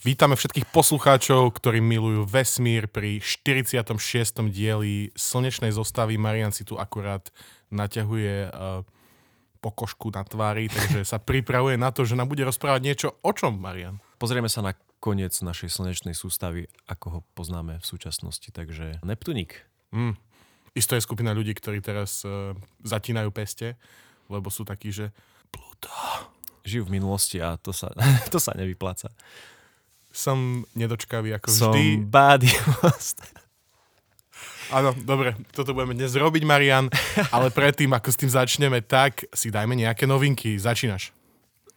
Vítame všetkých poslucháčov, ktorí milujú vesmír pri 46. dieli slnečnej zostavy. Marian si tu akurát naťahuje uh, pokožku na tvári, takže sa pripravuje na to, že nám bude rozprávať niečo o čom, Marian? Pozrieme sa na koniec našej slnečnej sústavy, ako ho poznáme v súčasnosti, takže Neptuník. Mm. Isto je skupina ľudí, ktorí teraz uh, zatínajú peste, lebo sú takí, že Pluto. Žijú v minulosti a to sa, to sa nevypláca. Som nedočkavý ako Som vždy. body Áno, dobre, toto budeme dnes robiť, Marian, ale predtým, ako s tým začneme, tak si dajme nejaké novinky. Začínaš.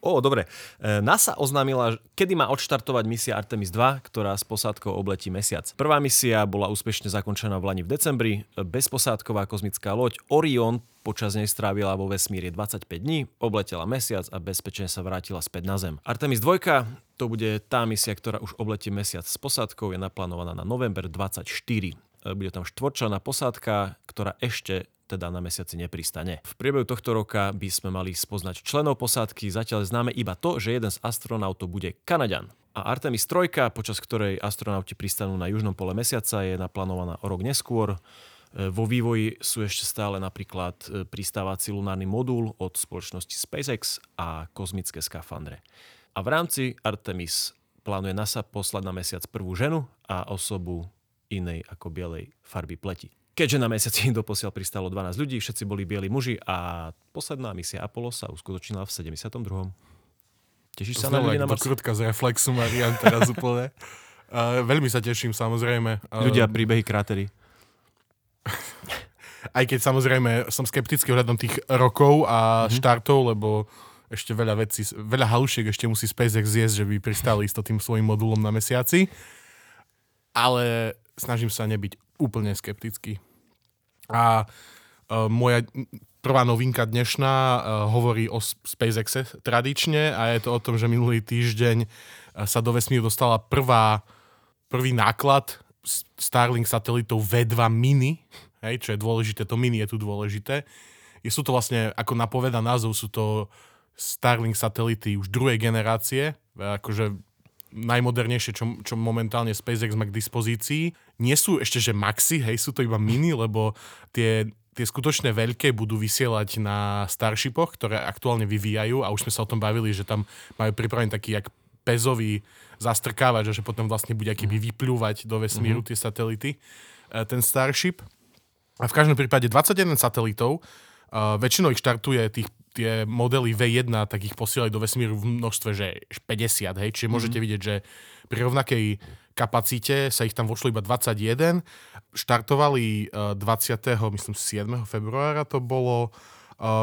Ó, dobre. E, NASA oznámila, kedy má odštartovať misia Artemis 2, ktorá s posádkou obletí mesiac. Prvá misia bola úspešne zakončená v Lani v decembri. Bezposádková kozmická loď Orion počas nej strávila vo vesmíre 25 dní, obletela mesiac a bezpečne sa vrátila späť na Zem. Artemis 2 to bude tá misia, ktorá už obletí mesiac s posádkou, je naplánovaná na november 24. E, bude tam štvorčlená posádka, ktorá ešte teda na mesiaci nepristane. V priebehu tohto roka by sme mali spoznať členov posádky, zatiaľ známe iba to, že jeden z astronautov bude Kanaďan. A Artemis 3, počas ktorej astronauti pristanú na južnom pole mesiaca, je naplánovaná o rok neskôr. E, vo vývoji sú ešte stále napríklad e, pristávací lunárny modul od spoločnosti SpaceX a kozmické skafandre. A v rámci Artemis plánuje NASA poslať na mesiac prvú ženu a osobu inej ako bielej farby pleti. Keďže na mesiaci doposiaľ pristalo 12 ľudí, všetci boli bieli muži a posledná misia Apollo sa uskutočnila v 72. Tešíš sa na ľudí na krutka z reflexu, Marian, teraz úplne. Uh, veľmi sa teším, samozrejme. Uh, Ľudia, príbehy, krátery. Aj keď samozrejme som skeptický ohľadom tých rokov a mm-hmm. štartov, lebo ešte veľa vecí, veľa halušiek ešte musí SpaceX zjesť, že by pristali s tým svojim modulom na mesiaci. Ale snažím sa nebyť úplne skeptický. A uh, moja prvá novinka dnešná uh, hovorí o SpaceXe tradične a je to o tom, že minulý týždeň uh, sa do vesmíru dostala prvá, prvý náklad Starlink satelitov V2 mini, hej, čo je dôležité, to mini je tu dôležité. Je, sú to vlastne, ako napoveda názov, sú to Starlink satelity už druhej generácie, akože najmodernejšie, čo, čo momentálne SpaceX má k dispozícii. Nie sú ešte, že maxi, hej, sú to iba mini, lebo tie, tie skutočné veľké budú vysielať na Starshipoch, ktoré aktuálne vyvíjajú a už sme sa o tom bavili, že tam majú pripravený taký jak pezový zastrkávač, že potom vlastne bude akýby vyplúvať do vesmíru mm-hmm. tie satelity, e, ten Starship. A v každom prípade 21 satelitov, uh, väčšinou ich štartuje tých tie modely V1, tak ich posielali do vesmíru v množstve, že 50, hej, čiže mm-hmm. môžete vidieť, že pri rovnakej kapacite sa ich tam vošlo iba 21, štartovali 20. myslím 7. februára to bolo,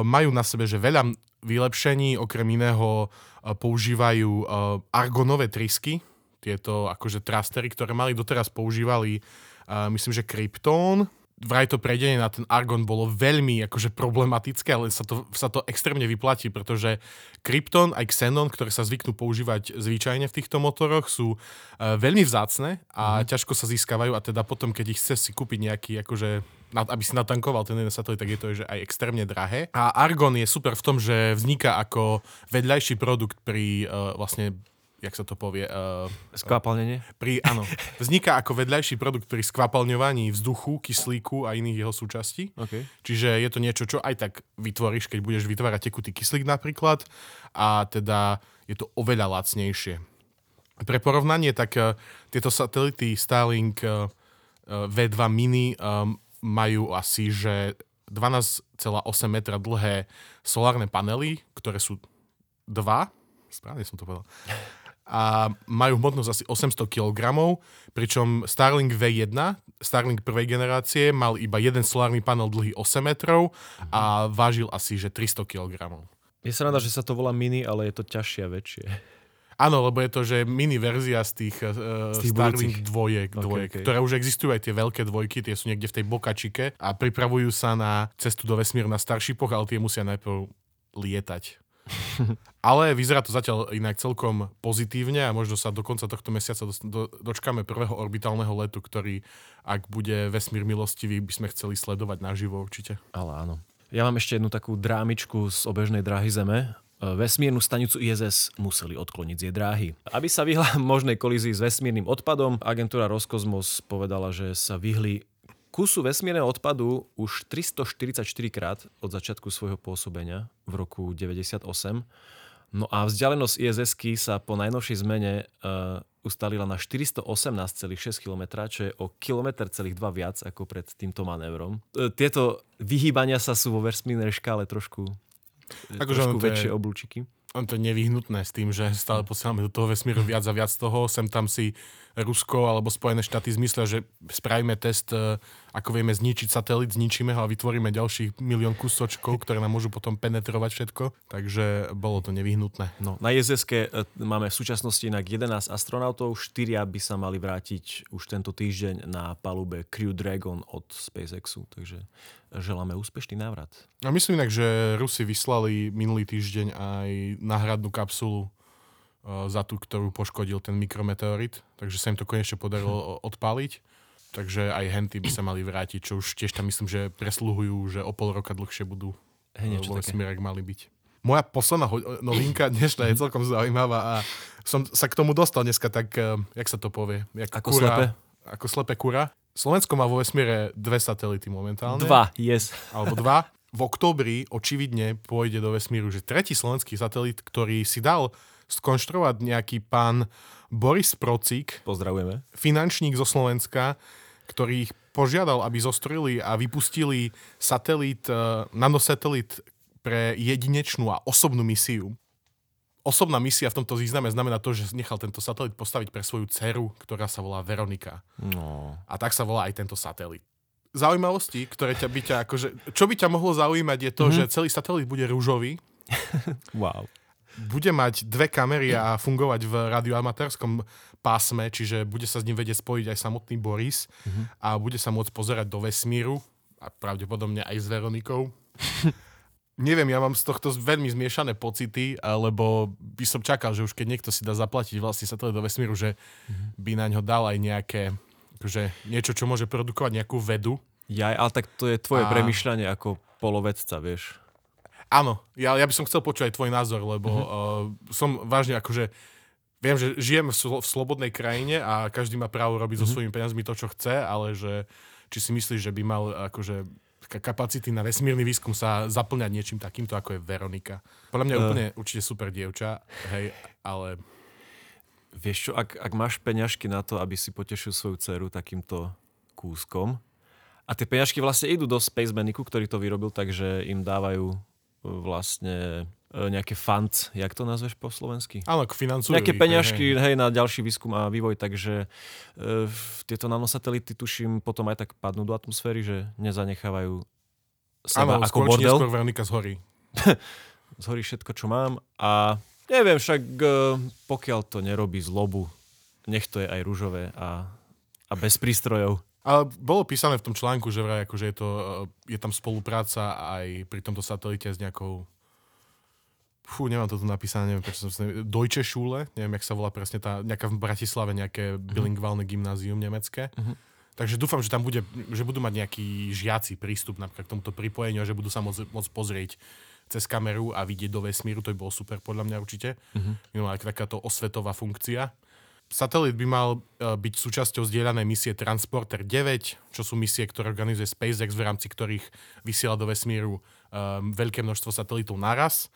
majú na sebe, že veľa vylepšení, okrem iného používajú argonové trysky, tieto akože trastery, ktoré mali doteraz používali, myslím, že Krypton, vraj to prejdenie na ten Argon bolo veľmi akože problematické, ale sa to, sa to extrémne vyplatí, pretože Krypton aj Xenon, ktoré sa zvyknú používať zvyčajne v týchto motoroch, sú uh, veľmi vzácne a mm. ťažko sa získavajú a teda potom, keď ich chce si kúpiť nejaký, akože, aby si natankoval ten jeden satelit, tak je to že aj extrémne drahé. A Argon je super v tom, že vzniká ako vedľajší produkt pri uh, vlastne jak sa to povie? Uh, Skvapalnenie? Pri, áno. Vzniká ako vedľajší produkt pri skvapalňovaní vzduchu, kyslíku a iných jeho súčastí. Okay. Čiže je to niečo, čo aj tak vytvoríš, keď budeš vytvárať tekutý kyslík napríklad. A teda je to oveľa lacnejšie. Pre porovnanie, tak uh, tieto satelity Starlink uh, V2 mini um, majú asi, že 12,8 metra dlhé solárne panely, ktoré sú dva, správne som to povedal, a majú hmotnosť asi 800 kg, pričom Starlink V1, Starlink prvej generácie, mal iba jeden solárny panel dlhý 8 metrov a vážil asi že 300 kg. Je sa rada, že sa to volá mini, ale je to ťažšie a väčšie. Áno, lebo je to, že mini verzia z tých, uh, z tých Starlink dvojek, dvojek okay, okay. ktoré už existujú aj tie veľké dvojky, tie sú niekde v tej bokačike a pripravujú sa na cestu do vesmíru na Starshipoch, ale tie musia najprv lietať. Ale vyzerá to zatiaľ inak celkom pozitívne a možno sa do konca tohto mesiaca do, do, dočkáme prvého orbitálneho letu, ktorý, ak bude vesmír milostivý, by sme chceli sledovať naživo určite. Ale áno. Ja mám ešte jednu takú drámičku z obežnej dráhy Zeme vesmírnu stanicu ISS museli odkloniť z jej dráhy. Aby sa vyhla možnej kolízii s vesmírnym odpadom, agentúra Roskosmos povedala, že sa vyhli kusu vesmírneho odpadu už 344 krát od začiatku svojho pôsobenia v roku 98. No a vzdialenosť iss sa po najnovšej zmene uh, ustalila na 418,6 km, čo je o kilometr celých dva viac ako pred týmto manévrom. Uh, tieto vyhýbania sa sú vo vesmírnej škále trošku, Akože trošku to je- väčšie oblúčiky. On to je nevyhnutné s tým, že stále posielame do toho vesmíru viac a viac toho. Sem tam si Rusko alebo Spojené štáty zmyslia, že spravíme test, e, ako vieme zničiť satelit, zničíme ho a vytvoríme ďalších milión kusočkov, ktoré nám môžu potom penetrovať všetko. Takže bolo to nevyhnutné. No, na iss máme v súčasnosti inak 11 astronautov, 4 by sa mali vrátiť už tento týždeň na palube Crew Dragon od SpaceXu, takže želáme úspešný návrat. A myslím inak, že Rusi vyslali minulý týždeň aj náhradnú kapsulu e, za tú, ktorú poškodil ten mikrometeorit, takže sa im to konečne podarilo o- odpáliť. Takže aj henty by sa mali vrátiť, čo už tiež tam myslím, že presluhujú, že o pol roka dlhšie budú e, niečo vo vesmíre, mali byť. Moja posledná novinka dnešná je celkom zaujímavá a som sa k tomu dostal dneska tak, e, jak sa to povie? Jak Ako slepé? Ako slepé kura. Slovensko má vo vesmíre dve satelity momentálne Dva, yes. alebo dva. V októbri očividne pôjde do vesmíru, že tretí slovenský satelit, ktorý si dal skonštruovať nejaký pán Boris Procík, Pozdravujeme. finančník zo Slovenska, ktorý ich požiadal, aby zostrojili a vypustili satelit, eh, nanosatelit pre jedinečnú a osobnú misiu. Osobná misia v tomto význame znamená to, že nechal tento satelit postaviť pre svoju dceru, ktorá sa volá Veronika. No. A tak sa volá aj tento satelit. Zaujímavosti, ktoré ťa by ťa akože, čo by ťa mohlo zaujímať je to, mm-hmm. že celý satelit bude rúžový, Wow. Bude mať dve kamery a fungovať v radioamatérskom pásme, čiže bude sa s ním vedieť spojiť aj samotný Boris mm-hmm. a bude sa môcť pozerať do vesmíru a pravdepodobne aj s Veronikou. Neviem, ja mám z tohto veľmi zmiešané pocity, lebo by som čakal, že už keď niekto si dá zaplatiť vlastne satelit do vesmíru, že by na ňo dal aj nejaké, akože niečo, čo môže produkovať nejakú vedu. Ja, ale tak to je tvoje A- premyšľanie ako polovedca, vieš. Áno, ja, ja by som chcel počuť aj tvoj názor, lebo uh-huh. uh, som vážne akože, viem, že žijem v, slo- v slobodnej krajine a každý má právo robiť uh-huh. so svojimi peniazmi to, čo chce, ale že či si myslíš, že by mal akože ka- kapacity na vesmírny výskum sa zaplňať niečím takýmto, ako je Veronika. Podľa mňa je Eh. úplne určite super dievča, hej, ale Vieš čo, ak, ak máš peňažky na to, aby si potešil svoju dceru takýmto kúskom, a tie peňažky vlastne idú do Space Manicu, ktorý to vyrobil, takže im dávajú vlastne e, nejaké fund, jak to nazveš po slovensky? áno, financujú. Nejaké ich, peňažky hej. hej, na ďalší výskum a vývoj, takže e, tieto nanosatelity, tuším, potom aj tak padnú do atmosféry, že nezanechávajú seba Áno, ako skôr bordel. neskôr Veronika zhorí. Zhorí všetko, čo mám a neviem, však e, pokiaľ to nerobí zlobu, nech to je aj rúžové a, a bez prístrojov. Ale bolo písané v tom článku, že vraj akože je, to, je tam spolupráca aj pri tomto satelite s nejakou Fú, nemám to tu napísané, neviem, prečo som nevie- Deutsche Schule, neviem, jak sa volá presne tá, nejaká v Bratislave, nejaké bilingválne gymnázium nemecké. Mhm. Takže dúfam, že tam bude, že budú mať nejaký žiaci prístup napríklad k tomuto pripojeniu a že budú sa môcť, môcť pozrieť cez kameru a vidieť do vesmíru, to by bolo super podľa mňa určite. Uh-huh. takáto osvetová funkcia. Satelit by mal e, byť súčasťou zdieľanej misie Transporter 9, čo sú misie, ktoré organizuje SpaceX, v rámci ktorých vysiela do vesmíru um, veľké množstvo satelitov naraz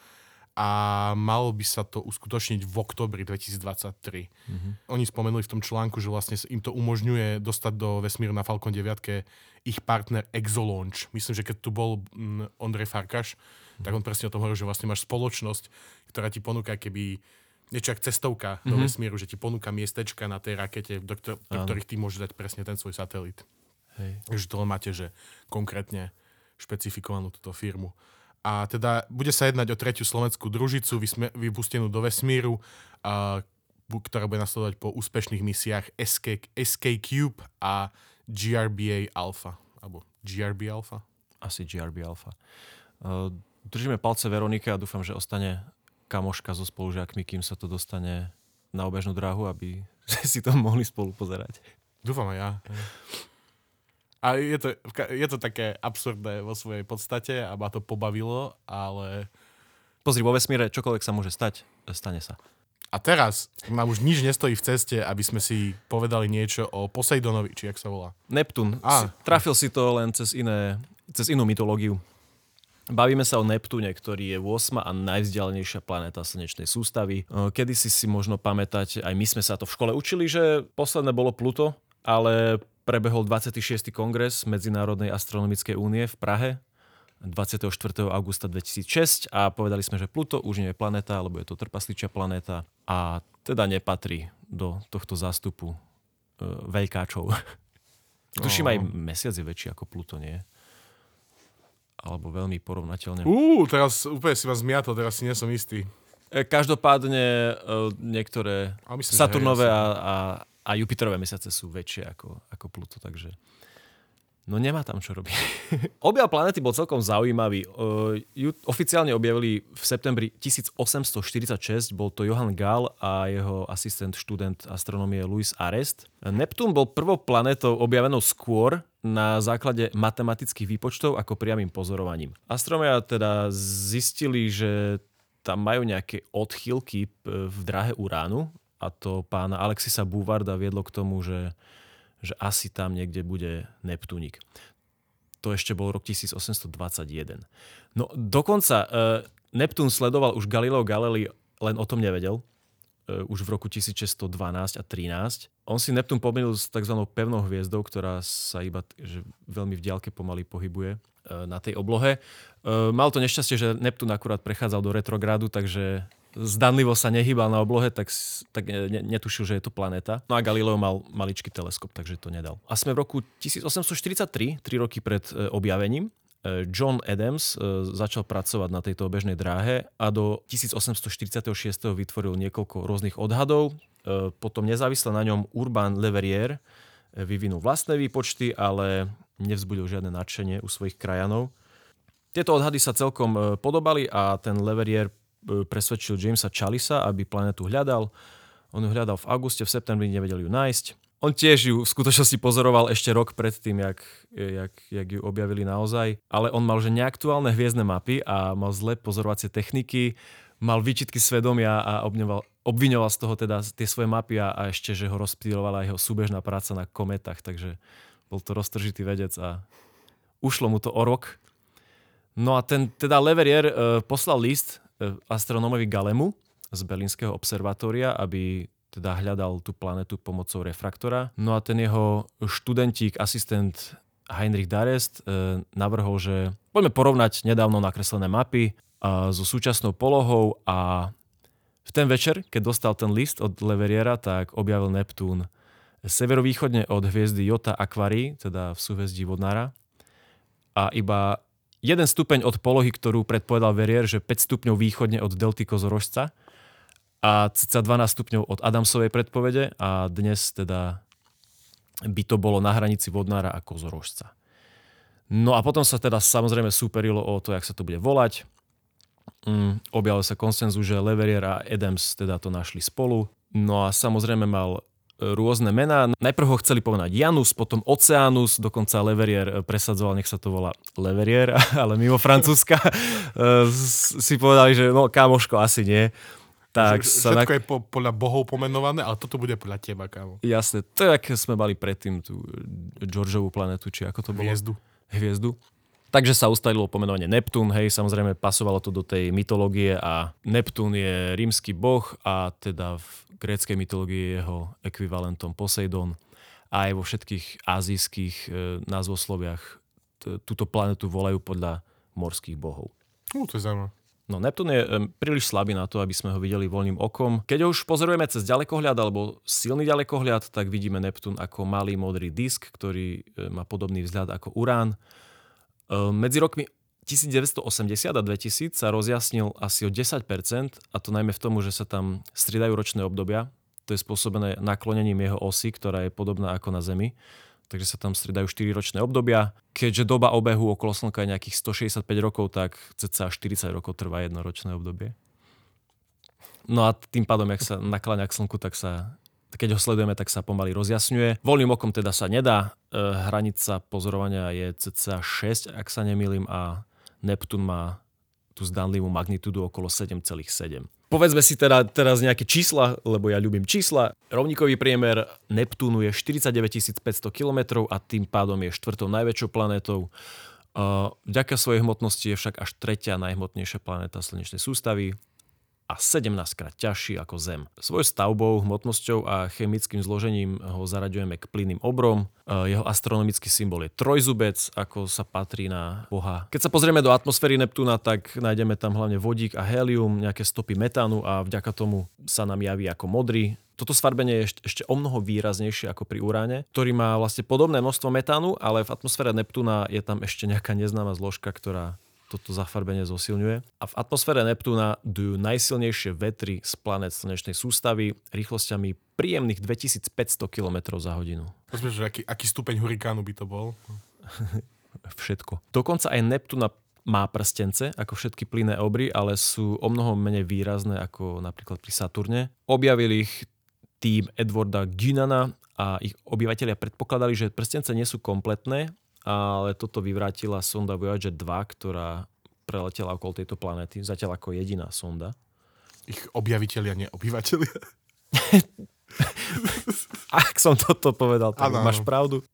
a malo by sa to uskutočniť v oktobri 2023. Mm-hmm. Oni spomenuli v tom článku, že vlastne im to umožňuje dostať do vesmíru na Falcon 9 ich partner Exolaunch. Myslím, že keď tu bol mm, Ondrej Farkaš, tak on presne o tom hovoril, že vlastne máš spoločnosť, ktorá ti ponúka keby niečo ako cestovka mm-hmm. do vesmíru, že ti ponúka miestečka na tej rakete, do, ktor- do ktorých ty môžeš dať presne ten svoj satelit. Hej. Takže to máte, že konkrétne špecifikovanú túto firmu. A teda bude sa jednať o tretiu slovenskú družicu vysme- vypustenú do vesmíru, a, ktorá bude nasledovať po úspešných misiách SK, SK Cube a GRBA Alpha. Alebo GRB Alpha. Asi GRB Alpha. Uh, držíme palce Veronike a dúfam, že ostane kamoška so spolužiakmi, kým sa to dostane na obežnú dráhu, aby si to mohli spolu pozerať. Dúfam aj ja. A je to, je to také absurdné vo svojej podstate a ma to pobavilo, ale Pozri, vo vesmíre čokoľvek sa môže stať, stane sa. A teraz nám už nič nestojí v ceste, aby sme si povedali niečo o Poseidonovi, či jak sa volá. Neptún. Trafil si to len cez, iné, cez inú mytológiu. Bavíme sa o Neptúne, ktorý je 8. a najvzdialenejšia planéta slnečnej sústavy. E, Kedy si si možno pamätať, aj my sme sa to v škole učili, že posledné bolo Pluto, ale prebehol 26. kongres Medzinárodnej astronomickej únie v Prahe 24. augusta 2006 a povedali sme, že Pluto už nie je planéta, alebo je to trpasličia planéta a teda nepatrí do tohto zástupu e, veľkáčov. Tuším aj mesiac je väčší ako Pluto, nie? Alebo veľmi porovnateľne. Uú, teraz úplne si ma zmiatol, teraz si nie som istý. E, Každopádne e, niektoré A myslím, Saturnové a, a, a Jupiterové mesiace sú väčšie ako, ako Pluto, takže no nemá tam čo robiť. Objav planéty bol celkom zaujímavý. E, Ju oficiálne objavili v septembri 1846, bol to Johann Gall a jeho asistent študent astronomie Louis Arest. Neptún bol prvou planétou objavenou skôr na základe matematických výpočtov ako priamým pozorovaním. Astronomia teda zistili, že tam majú nejaké odchýlky p- v dráhe Uránu a to pána Alexisa Buvarda viedlo k tomu, že, že asi tam niekde bude Neptúnik. To ešte bol rok 1821. No dokonca e, Neptún sledoval už Galileo Galilei, len o tom nevedel, e, už v roku 1612 a 13. On si Neptún pomýlil s tzv. pevnou hviezdou, ktorá sa iba že veľmi v diaľke pomaly pohybuje e, na tej oblohe. E, Mal to nešťastie, že Neptún akurát prechádzal do retrográdu, takže zdanlivo sa nehýbal na oblohe, tak, tak e, ne, netušil, že je to planéta. No a Galileo mal maličký teleskop, takže to nedal. A sme v roku 1843, 3 roky pred e, objavením. E, John Adams e, začal pracovať na tejto obežnej dráhe a do 1846 vytvoril niekoľko rôznych odhadov. E, Potom nezávisle na ňom Urban Le Verrier e, vyvinul vlastné výpočty, ale nevzbudil žiadne nadšenie u svojich krajanov. Tieto odhady sa celkom podobali a ten Leverrier e, presvedčil Jamesa Chalisa, aby planetu hľadal. On ju hľadal v auguste, v septembri nevedel ju nájsť. On tiež ju v skutočnosti pozoroval ešte rok predtým, jak, jak, jak ju objavili naozaj. Ale on mal že neaktuálne hviezdne mapy a mal zlé pozorovacie techniky, mal výčitky svedomia a obňoval, obviňoval z toho teda tie svoje mapy a, a ešte, že ho rozptýlovala jeho súbežná práca na kometách, takže bol to roztržitý vedec a ušlo mu to o rok. No a ten teda Leverrier e, poslal list e, astronómovi Galemu z Berlínskeho observatória, aby teda hľadal tú planetu pomocou refraktora. No a ten jeho študentík, asistent Heinrich Darest e, navrhol, že poďme porovnať nedávno nakreslené mapy a, so súčasnou polohou a v ten večer, keď dostal ten list od Leverriera, tak objavil Neptún severovýchodne od hviezdy Jota Aquarii, teda v súhvezdí Vodnára. A iba jeden stupeň od polohy, ktorú predpovedal Verrier, že 5 stupňov východne od delty Kozorožca a cca 12 stupňov od Adamsovej predpovede a dnes teda by to bolo na hranici Vodnára a Kozorožca. No a potom sa teda samozrejme súperilo o to, jak sa to bude volať. Mm, objavil sa konsenzu, že Leverrier a Adams teda to našli spolu. No a samozrejme mal rôzne mená. Najprv ho chceli povedať Janus, potom Oceanus, dokonca Leverrier e, presadzoval, nech sa to volá Leverrier, ale mimo Francúzska e, si povedali, že no kamoško asi nie. Tak sa Všetko na... je po, podľa bohov pomenované, ale toto bude podľa teba, kámo. Jasné, to je, sme mali predtým tú Georgeovú planetu, či ako to bolo? Hviezdu. hviezdu. Takže sa ustalilo pomenovanie Neptún, hej, samozrejme pasovalo to do tej mytológie a Neptún je rímsky boh a teda v gréckej mytológii je jeho ekvivalentom Poseidon a aj vo všetkých azijských e, názvosloviach t- túto planetu volajú podľa morských bohov. Ú, to je zaujímavé. No Neptún je príliš slabý na to, aby sme ho videli voľným okom. Keď ho už pozorujeme cez ďalekohľad alebo silný ďalekohľad, tak vidíme Neptún ako malý modrý disk, ktorý má podobný vzhľad ako Urán. Medzi rokmi 1980 a 2000 sa rozjasnil asi o 10%, a to najmä v tomu, že sa tam striedajú ročné obdobia. To je spôsobené naklonením jeho osy, ktorá je podobná ako na Zemi. Takže sa tam striedajú 4 ročné obdobia. Keďže doba obehu okolo Slnka je nejakých 165 rokov, tak cca 40 rokov trvá jedno ročné obdobie. No a tým pádom, jak sa nakláňa k Slnku, tak sa keď ho sledujeme, tak sa pomaly rozjasňuje. Voľným okom teda sa nedá. E, hranica pozorovania je cca 6, ak sa nemýlim, a Neptún má tú zdanlivú magnitúdu okolo 7,7. Povedzme si teda teraz nejaké čísla, lebo ja ľúbim čísla. Rovníkový priemer Neptúnu je 49 500 km a tým pádom je štvrtou najväčšou planétou. Vďaka svojej hmotnosti je však až tretia najhmotnejšia planéta slnečnej sústavy a 17 krát ťažší ako Zem. Svojou stavbou, hmotnosťou a chemickým zložením ho zaraďujeme k plynným obrom. E, jeho astronomický symbol je trojzubec, ako sa patrí na Boha. Keď sa pozrieme do atmosféry Neptúna, tak nájdeme tam hlavne vodík a helium, nejaké stopy metánu a vďaka tomu sa nám javí ako modrý. Toto sfarbenie je ešte o mnoho výraznejšie ako pri uráne, ktorý má vlastne podobné množstvo metánu, ale v atmosfére Neptúna je tam ešte nejaká neznáma zložka, ktorá toto zafarbenie zosilňuje. A v atmosfére Neptúna dujú najsilnejšie vetry z planet slnečnej sústavy rýchlosťami príjemných 2500 km za hodinu. Rozumiem, že aký, aký stupeň hurikánu by to bol? Všetko. Dokonca aj Neptúna má prstence, ako všetky plynné obry, ale sú o mnoho menej výrazné ako napríklad pri Saturne. Objavili ich tým Edwarda Gunana a ich obyvateľia predpokladali, že prstence nie sú kompletné ale toto vyvrátila sonda Voyager 2, ktorá preletela okolo tejto planéty, zatiaľ ako jediná sonda. Ich objaviteľia, nie obyvateľia. Ak som toto povedal, tak ano, máš pravdu.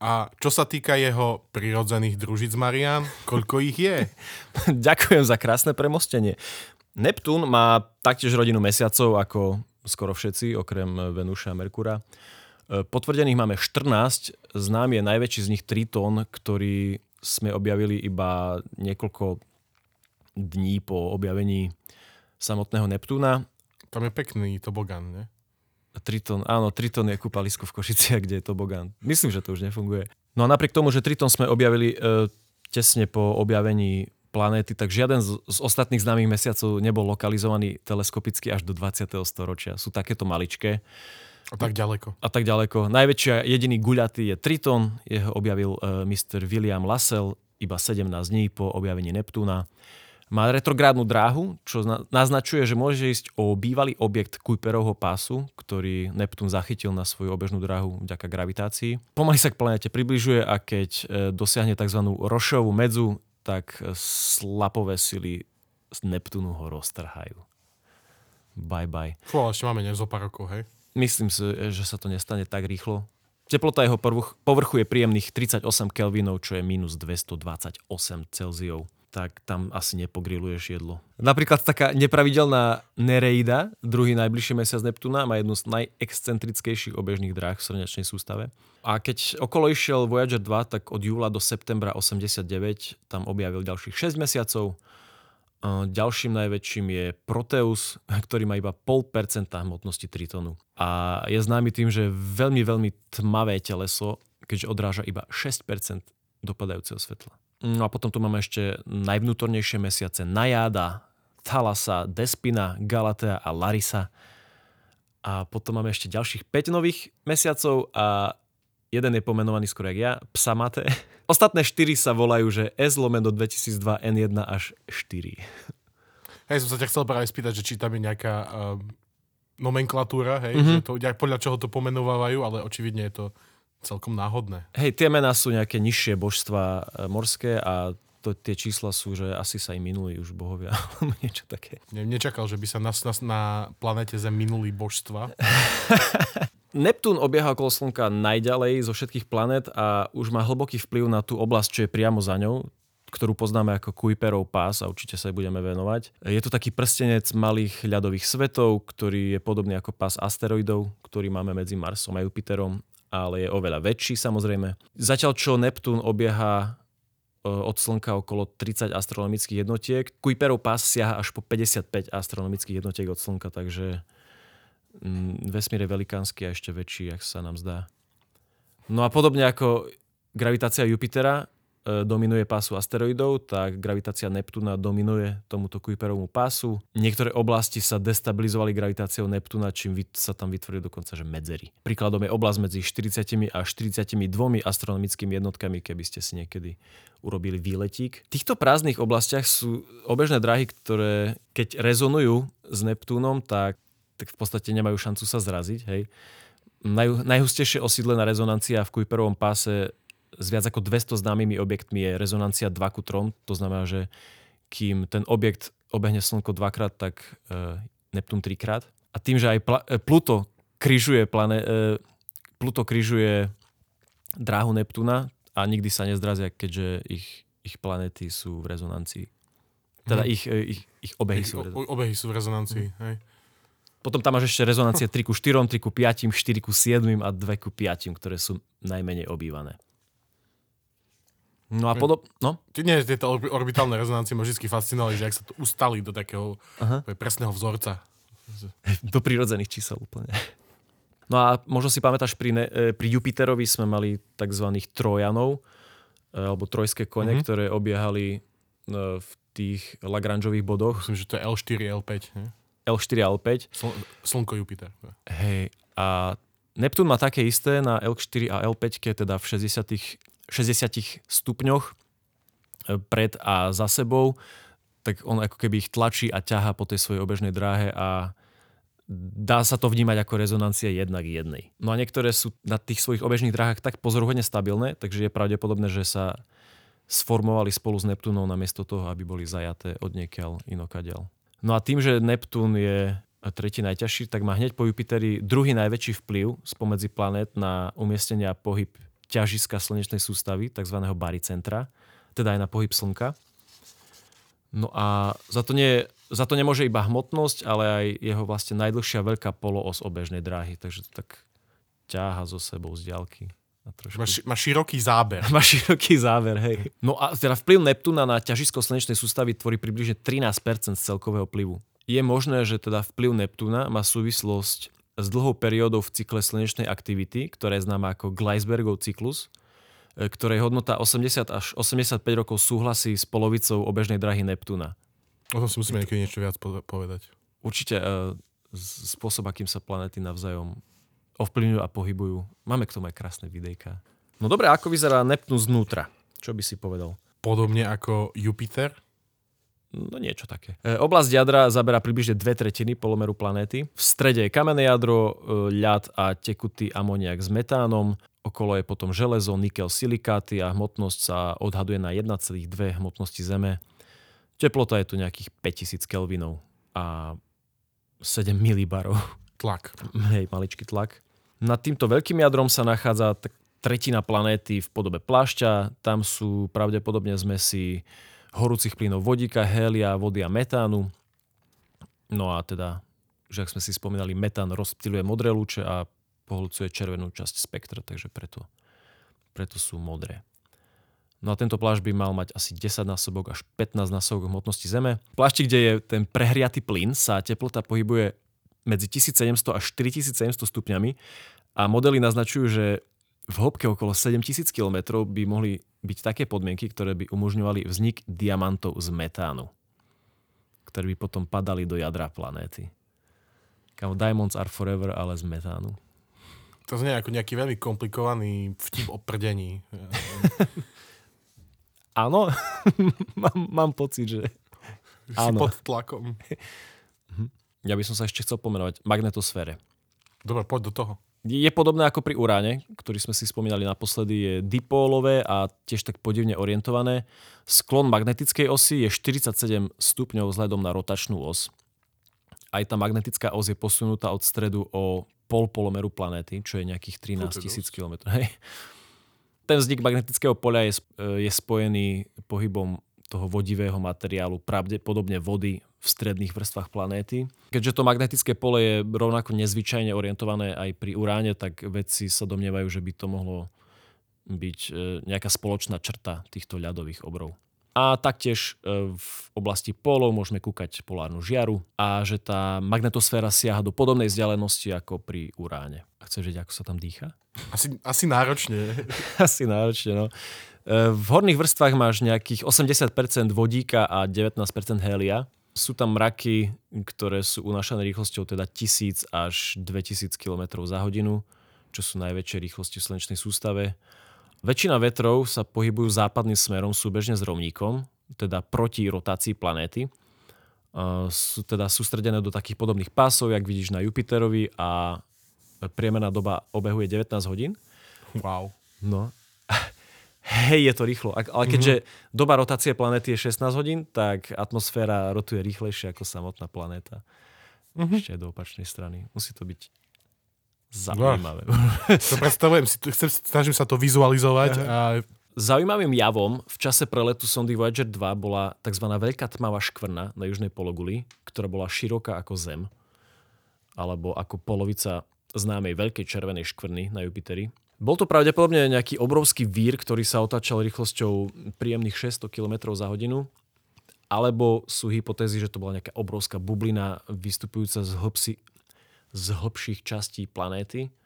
A čo sa týka jeho prirodzených družic Marian, koľko ich je? Ďakujem za krásne premostenie. Neptún má taktiež rodinu mesiacov, ako skoro všetci, okrem Venúša a Merkura. E, potvrdených máme 14, znám je najväčší z nich Triton, ktorý sme objavili iba niekoľko dní po objavení samotného Neptúna. Tam je pekný tobogán, ne? Triton, áno, Triton je kúpalisko v Košiciach, kde je tobogán. Myslím, že to už nefunguje. No a napriek tomu, že Triton sme objavili e, tesne po objavení planéty, tak žiaden z, z ostatných známych mesiacov nebol lokalizovaný teleskopicky až do 20. storočia. Sú takéto maličké. A tak ďaleko. A tak ďaleko. Najväčšia jediný guľatý je Triton, jeho objavil uh, e, Mr. William Lassell iba 17 dní po objavení Neptúna. Má retrográdnu dráhu, čo naznačuje, že môže ísť o bývalý objekt Kuiperovho pásu, ktorý Neptún zachytil na svoju obežnú dráhu vďaka gravitácii. Pomaly sa k planéte približuje a keď e, dosiahne tzv. rošovú medzu, tak slapové sily z Neptúnu ho roztrhajú. Bye bye. Fú, ešte máme pár rokov, hej? Myslím si, že sa to nestane tak rýchlo. Teplota jeho povrchu je príjemných 38 Kelvinov, čo je minus 228 Celziov tak tam asi nepogriluješ jedlo. Napríklad taká nepravidelná Nereida, druhý najbližší mesiac Neptúna, má jednu z najexcentrickejších obežných dráh v slnečnej sústave. A keď okolo išiel Voyager 2, tak od júla do septembra 89 tam objavil ďalších 6 mesiacov Ďalším najväčším je Proteus, ktorý má iba 0,5% hmotnosti Tritonu. A je známy tým, že veľmi, veľmi tmavé teleso, keďže odráža iba 6% dopadajúceho svetla. No a potom tu máme ešte najvnútornejšie mesiace Najáda, Thalasa, Despina, Galatea a Larisa. A potom máme ešte ďalších 5 nových mesiacov a jeden je pomenovaný skoro jak ja, Psamate. Ostatné 4 sa volajú, že S lomeno 2002 N1 až 4. Hej, som sa ťa chcel práve spýtať, že či tam je nejaká uh, nomenklatúra, hej, mm-hmm. že to, podľa čoho to pomenovávajú, ale očividne je to celkom náhodné. Hej, tie mená sú nejaké nižšie božstva e, morské a to, tie čísla sú, že asi sa im minuli už bohovia, alebo niečo také. Ne, nečakal, že by sa na, na, na planete Zem minuli božstva. Neptún obieha okolo Slnka najďalej zo všetkých planet a už má hlboký vplyv na tú oblasť, čo je priamo za ňou, ktorú poznáme ako Kuiperov pás a určite sa aj budeme venovať. Je to taký prstenec malých ľadových svetov, ktorý je podobný ako pás asteroidov, ktorý máme medzi Marsom a Jupiterom, ale je oveľa väčší samozrejme. Zatiaľ čo Neptún obieha od Slnka okolo 30 astronomických jednotiek. Kuiperov pás siaha až po 55 astronomických jednotiek od Slnka, takže Mm, vesmír je velikánsky a ešte väčší, ak sa nám zdá. No a podobne ako gravitácia Jupitera e, dominuje pásu asteroidov, tak gravitácia Neptúna dominuje tomuto Kuiperovmu pásu. Niektoré oblasti sa destabilizovali gravitáciou Neptúna, čím sa tam vytvorili dokonca že medzery. Príkladom je oblasť medzi 40 a 42 astronomickými jednotkami, keby ste si niekedy urobili výletík. V týchto prázdnych oblastiach sú obežné dráhy, ktoré keď rezonujú s Neptúnom, tak tak v podstate nemajú šancu sa zraziť. Hej. Naj, najhustejšie osídlená rezonancia v Kuiperovom páse s viac ako 200 známymi objektmi je rezonancia 2 ku 3. To znamená, že kým ten objekt obehne Slnko dvakrát, tak e, Neptún trikrát. A tým, že aj pla- e, Pluto križuje, plane- e, Pluto križuje dráhu Neptúna a nikdy sa nezdrazia, keďže ich, ich planéty sú v rezonancii. Teda Mhm. ich, e, ich, ich obehy Ich sú v rezonancii. obehy sú v rezonancii. Mhm. Hej. Potom tam máš ešte rezonancie 3 ku 4, 3 ku 5, 4 ku 7 a 2 ku 5, ktoré sú najmenej obývané. No a podob... No? Nie, tieto orbi- orbitálne rezonancie ma vždy fascinovali, že ak sa to ustali do takého Aha. presného vzorca. Do prírodzených čísel úplne. No a možno si pamätáš, pri, ne, e, pri Jupiterovi sme mali tzv. trojanov, e, alebo trojské kone, Mhm. mm-hmm. ktoré obiehali e, v tých Lagrangeových bodoch Myslím, že to je L4, L5. Ne? L4 a L5. Sl- Slnko, Jupiter. Hej, a Neptún má také isté na L4 a L5, teda v 60, 60 stupňoch e, pred a za sebou, tak on ako keby ich tlačí a ťaha po tej svojej obežnej dráhe a dá sa to vnímať ako rezonancia jedna k jednej. No a niektoré sú na tých svojich obežných dráhach tak pozoruhodne stabilné, takže je pravdepodobné, že sa sformovali spolu s Neptúnom namiesto toho, aby boli zajaté od niekiaľ inokadiaľ. No a tým, že Neptún je tretí najťažší, tak má hneď po Jupiteri druhý najväčší vplyv spomedzi planét na umiestnenie a pohyb ťažiska slnečnej sústavy, tzv. barycentra, teda aj na pohyb Slnka. No a za to, nie, za to nemôže iba hmotnosť, ale aj jeho vlastne najdlhšia veľká poloos obežnej dráhy, takže to tak ťaha so sebou z diaľky. Má, ši- má široký záber. Má široký záver, hej. No a teda vplyv Neptúna na ťažisko slnečnej sústavy tvorí približne 13% z celkového vplyvu. Je možné, že teda vplyv Neptúna má súvislosť s dlhou periódou v cykle slnečnej aktivity, ktorá je známa ako Gleisbergov cyklus, e, ktorej hodnota 80 až 85 rokov súhlasí s polovicou obežnej drahy Neptúna. O tom si musíme niekedy niečo viac po- povedať. Určite z- spôsob, akým sa planéty navzájom ovplyvňujú a pohybujú. Máme k tomu aj krásne videjka. No dobre, ako vyzerá Neptún znútra? Čo by si povedal? Podobne ako Jupiter. No niečo také. E, oblasť jadra zaberá približne dve tretiny polomeru planéty. V strede je kamenné jadro, e, ľad a tekutý amoniak s metánom. Okolo je potom železo, nikel, silikáty a hmotnosť sa odhaduje na 1,2 hmotnosti Zeme. Teplota je tu nejakých 5000 kelvinov a 7 milibarov. Tlak. Hej, maličký tlak. Nad týmto veľkým jadrom sa nachádza tretina planéty v podobe plášťa. Tam sú pravdepodobne zmesi horúcich plynov vodíka, hélia, vody a metánu. No a teda, že ak sme si spomínali, metán rozptýluje modré lúče a pohľcuje červenú časť spektra, takže preto, preto sú modré. No a tento plášť by mal mať asi 10 násobok až 15 násobok hmotnosti Zeme. V plášti, kde je ten prehriatý plyn, sa teplota pohybuje medzi 1700 až 4700 stupňami a modely naznačujú, že v hĺbke okolo 7000 km by mohli byť také podmienky, ktoré by umožňovali vznik diamantov z metánu, ktoré by potom padali do jadra planéty. Kam diamonds are forever, ale z metánu. To znie ako nejaký veľmi komplikovaný vtip o prdení. Áno, mám, mám pocit, že... Si Áno. pod tlakom. Ja by som sa ešte chcel pomenovať magnetosfére. Dobre, poď do toho. Je podobné ako pri uráne, ktorý sme si spomínali naposledy, je dipólové a tiež tak podivne orientované. Sklon magnetickej osy je 47 stupňov vzhľadom na rotačnú os. Aj tá magnetická os je posunutá od stredu o pol polomeru planéty, čo je nejakých 13 tisíc km. Hej. Ten vznik magnetického poľa je, sp- je spojený pohybom toho vodivého materiálu, pravdepodobne vody v stredných vrstvách planéty. Keďže to magnetické pole je rovnako nezvyčajne orientované aj pri uráne, tak vedci sa domnievajú, že by to mohlo byť e, nejaká spoločná črta týchto ľadových obrov. A taktiež e, v oblasti polov môžeme kúkať polárnu žiaru a že tá magnetosféra siaha do podobnej vzdialenosti ako pri uráne. A chceš vedieť, ako sa tam dýcha? Asi, asi náročne. Asi náročne, no. E, V horných vrstvách máš nejakých 80% vodíka a 19% hélia. Sú tam mraky, ktoré sú unášané rýchlosťou teda 1000 až 2000 km za hodinu, čo sú najväčšie rýchlosti v slnečnej sústave. Väčšina vetrov sa pohybujú západným smerom súbežne s rovníkom, teda proti rotácii planéty. Sú teda sústredené do takých podobných pásov, jak vidíš na Jupiterovi a priemerná doba obehu je 19 hodín. Wow. No. Hej, je to rýchlo. Ale keďže mm-hmm. doba rotácie planéty je 16 hodín, tak atmosféra rotuje rýchlejšie ako samotná planéta. Mm-hmm. Ešte aj do opačnej strany. Musí to byť zaujímavé. To predstavujem si, chcem, snažím sa to vizualizovať. A... Zaujímavým javom v čase preletu sondy Voyager 2 bola tzv. veľká tmavá škvrna na južnej pologuli, ktorá bola široká ako Zem, alebo ako polovica známej veľkej červenej škvrny na Jupiteri. Bol to pravdepodobne nejaký obrovský vír, ktorý sa otáčal rýchlosťou príjemných 600 km za hodinu, alebo sú hypotézy, že to bola nejaká obrovská bublina vystupujúca z, hlbsi, z hlbších častí planéty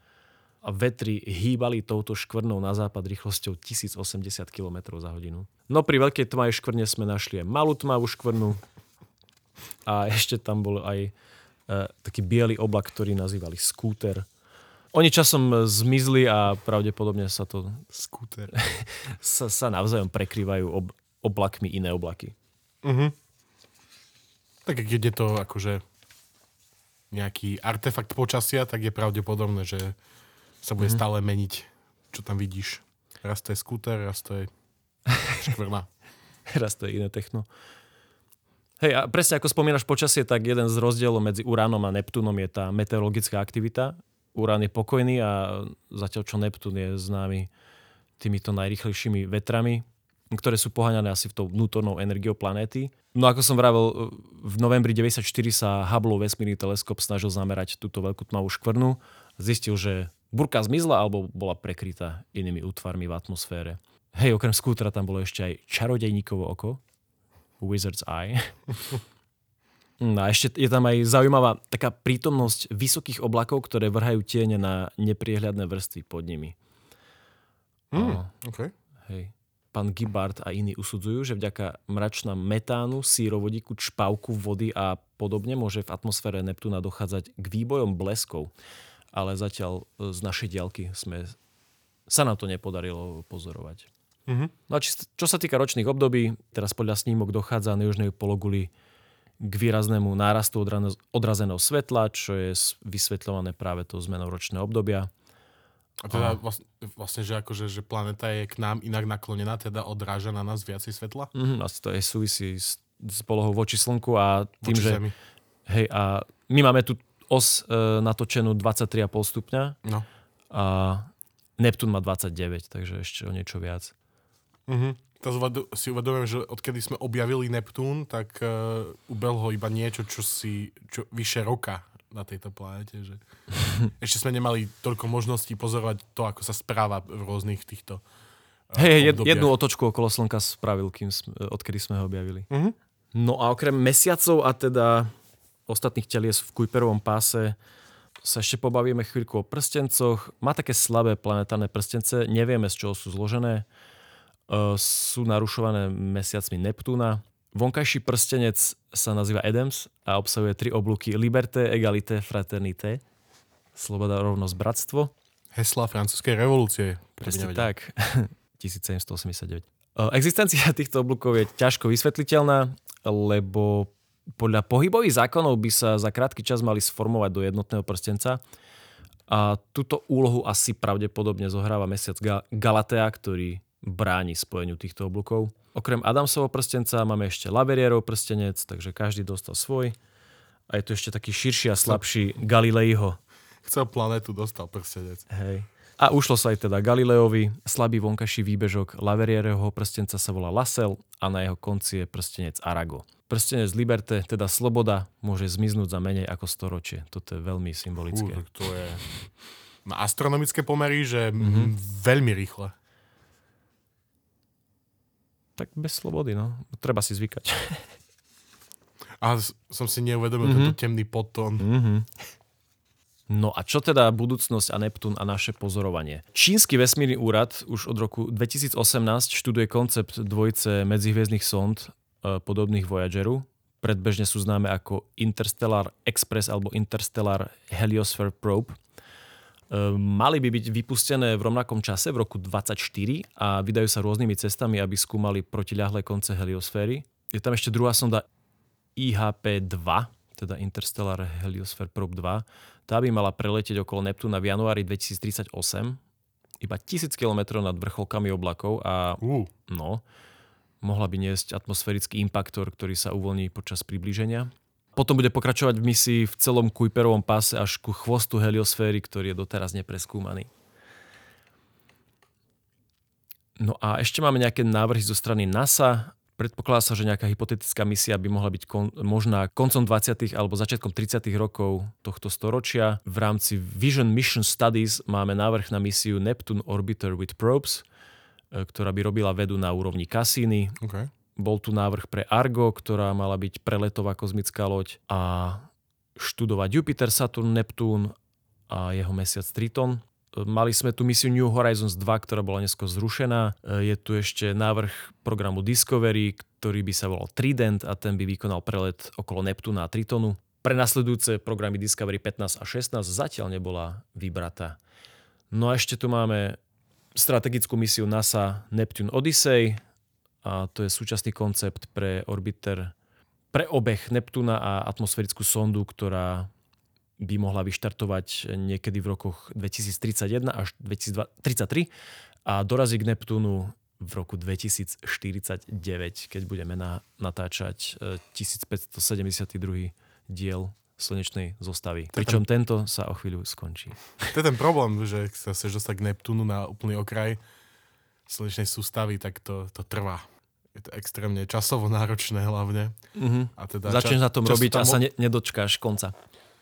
a vetry hýbali touto škvrnou na západ rýchlosťou 1080 km za hodinu. No pri veľkej tmavej škvrne sme našli aj malú tmavú škvrnu a ešte tam bol aj e, taký biely oblak, ktorý nazývali skúter oni časom zmizli a pravdepodobne sa to... Skúter. sa, sa navzájom prekrývajú ob, oblakmi iné oblaky. Uh-huh. Tak keď je to akože nejaký artefakt počasia, tak je pravdepodobné, že sa bude uh-huh. stále meniť, čo tam vidíš. Raz to je skúter, raz to je škvrna. raz to je iné techno. Hej, a presne ako spomínaš počasie, tak jeden z rozdielov medzi Uránom a Neptúnom je tá meteorologická aktivita. Urán je pokojný a zatiaľ čo Neptún je známy týmito najrychlejšími vetrami, ktoré sú poháňané asi v tou vnútornou energiou planéty. No ako som vravel, v novembri 94 sa Hubble vesmírny teleskop snažil zamerať túto veľkú tmavú škvrnu. Zistil, že burka zmizla alebo bola prekrytá inými útvarmi v atmosfére. Hej, okrem skútra tam bolo ešte aj čarodejníkovo oko, Wizard's Eye. No a ešte je tam aj zaujímavá taká prítomnosť vysokých oblakov, ktoré vrhajú tiene na nepriehľadné vrstvy pod nimi. Mm, okay. Hej. Pán Gibbard a iní usudzujú, že vďaka mračnám metánu, sírovodíku, čpavku vody a podobne môže v atmosfére Neptúna dochádzať k výbojom bleskov. Ale zatiaľ e, z našej diaľky sme, sa nám to nepodarilo pozorovať. Mm-hmm. No a či, čo sa týka ročných období, teraz podľa snímok dochádza na južnej pologuli k výraznému nárastu odrazeného svetla, čo je vysvetľované práve tou zmenou ročného obdobia. A teda vlastne, vlastne že, akože, že planeta je k nám inak naklonená, teda odráža na nás viacej svetla? Mm-hmm, asi to je súvisí s, s polohou voči Slnku a tým, voči že... Zemi. Hej, a my máme tu os e, natočenú 23,5 stupňa no. a Neptún má 29, takže ešte o niečo viac. Mm-hmm to si uvedomujem, že odkedy sme objavili Neptún, tak uh, ubehlo iba niečo, čo si čo, vyše roka na tejto planete. Že ešte sme nemali toľko možností pozorovať to, ako sa správa v rôznych týchto uh, Hej, jed, jednu otočku okolo Slnka spravil, kým sme, odkedy sme ho objavili. Uh-huh. No a okrem mesiacov a teda ostatných telies v Kuiperovom páse sa ešte pobavíme chvíľku o prstencoch. Má také slabé planetárne prstence, nevieme z čoho sú zložené sú narušované mesiacmi Neptúna. Vonkajší prstenec sa nazýva Adams a obsahuje tri oblúky Liberté, Egalité, Fraternité. Sloboda, rovnosť, bratstvo. Hesla francúzskej revolúcie. Presne tak. 1789. Existencia týchto oblúkov je ťažko vysvetliteľná, lebo podľa pohybových zákonov by sa za krátky čas mali sformovať do jednotného prstenca. A túto úlohu asi pravdepodobne zohráva mesiac Galatea, ktorý bráni spojeniu týchto oblúkov. Okrem Adamsovho prstenca máme ešte Laverierov prstenec, takže každý dostal svoj. A je tu ešte taký širší a slabší Galileiho. Chcel planetu, dostal prstenec. Hej. A ušlo sa aj teda Galileovi. Slabý vonkaší výbežok Laverierovho prstenca sa volá Lassel a na jeho konci je prstenec Arago. Prstenec Liberte, teda sloboda, môže zmiznúť za menej ako storočie. Toto je veľmi symbolické. Uh, to je na astronomické pomery, že mm-hmm. veľmi rýchle tak bez slobody, no. Treba si zvykať. A som si neuvedomil mm-hmm. tento temný podtón. Mm-hmm. No a čo teda budúcnosť a Neptún a naše pozorovanie? Čínsky vesmírny úrad už od roku 2018 študuje koncept dvojice medzihviezdnych sond e, podobných Voyageru. Predbežne sú známe ako Interstellar Express alebo Interstellar Heliosphere Probe – mali by byť vypustené v rovnakom čase v roku 2024 a vydajú sa rôznymi cestami, aby skúmali protiľahlé konce heliosféry. Je tam ešte druhá sonda IHP-2, teda Interstellar Heliosphere Probe 2. Tá by mala preletieť okolo Neptúna v januári 2038 iba tisíc kilometrov nad vrcholkami oblakov a Uh, no, mohla by niesť atmosférický impaktor, ktorý sa uvoľní počas priblíženia. Potom bude pokračovať v misii v celom Kuiperovom páse až ku chvostu heliosféry, ktorý je doteraz nepreskúmaný. No a ešte máme nejaké návrhy zo strany NASA. Predpokladá sa, že nejaká hypotetická misia by mohla byť kon- možná koncom 20. alebo začiatkom 30. rokov tohto storočia. V rámci Vision Mission Studies máme návrh na misiu Neptune Orbiter with Probes, e, ktorá by robila vedu na úrovni Cassini. okay. Bol tu návrh pre Argo, ktorá mala byť preletová kozmická loď a študovať Jupiter, Saturn, Neptún a jeho mesiac Triton. Mali sme tu misiu New Horizons 2, ktorá bola neskôr zrušená. Je tu ešte návrh programu Discovery, ktorý by sa volal Trident a ten by vykonal prelet okolo Neptúna a Tritonu. Pre nasledujúce programy Discovery 15 a 16 zatiaľ nebola vybratá. No a ešte tu máme strategickú misiu NASA Neptune Odyssey a to je súčasný koncept pre orbiter pre obeh Neptúna a atmosférickú sondu, ktorá by mohla vyštartovať niekedy v rokoch 2031 až 2033 a dorazí k Neptúnu v roku 2049, keď budeme na, natáčať e, 1572. diel slnečnej zostavy. To Pričom tento sa o chvíľu skončí. To je ten problém, že sa chceš dostať k Neptúnu na úplný okraj slnečnej sústavy, tak to, to trvá. Je to extrémne časovo náročné hlavne. Mhm. A teda Začneš na tom robiť a tam sa mo- ne, nedočkáš konca.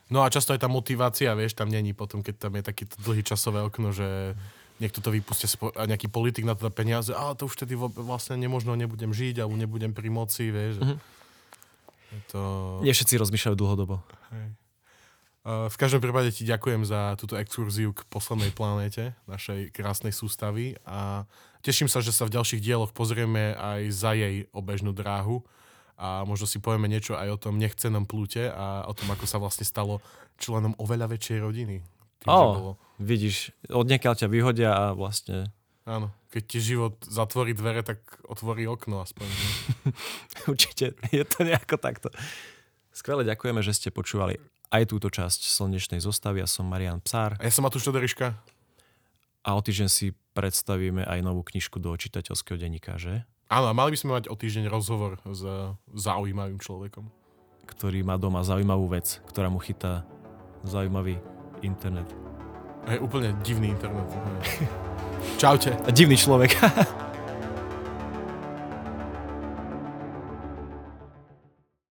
No a často aj tá motivácia, vieš, tam není potom, keď tam je takéto dlhý časové okno, že niekto to vypustia a nejaký politik na to dá peniaze, ale to už vtedy vlastne nemožno nebudem žiť alebo nebudem pri moci, vieš. Mhm. Je to... Nie všetci rozmýšľajú dlhodobo. Hej. V každom prípade ti ďakujem za túto exkurziu k poslednej planéte našej krásnej sústavy a teším sa, že sa v ďalších dieloch pozrieme aj za jej obežnú dráhu a možno si povieme niečo aj o tom nechcenom plúte a o tom, ako sa vlastne stalo členom oveľa väčšej rodiny. Tým, Ó. bolo, Vidíš, odniekiaľ ťa vyhodia a vlastne áno, keď ti život zatvorí dvere, tak otvorí okno aspoň. určite je to nejako takto. Skvele ďakujeme, že ste počúvali aj túto časť slnečnej zostavy. Ja som Marian Psár A ja som Matúš Todoriška. a o týždeň si predstavíme aj novú knižku do čitateľského denníka, že? Áno, mali by sme mať o týždeň rozhovor s zaujímavým človekom. Ktorý má doma zaujímavú vec, ktorá mu chytá zaujímavý internet. Je úplne divný internet. Čaute. A divný človek.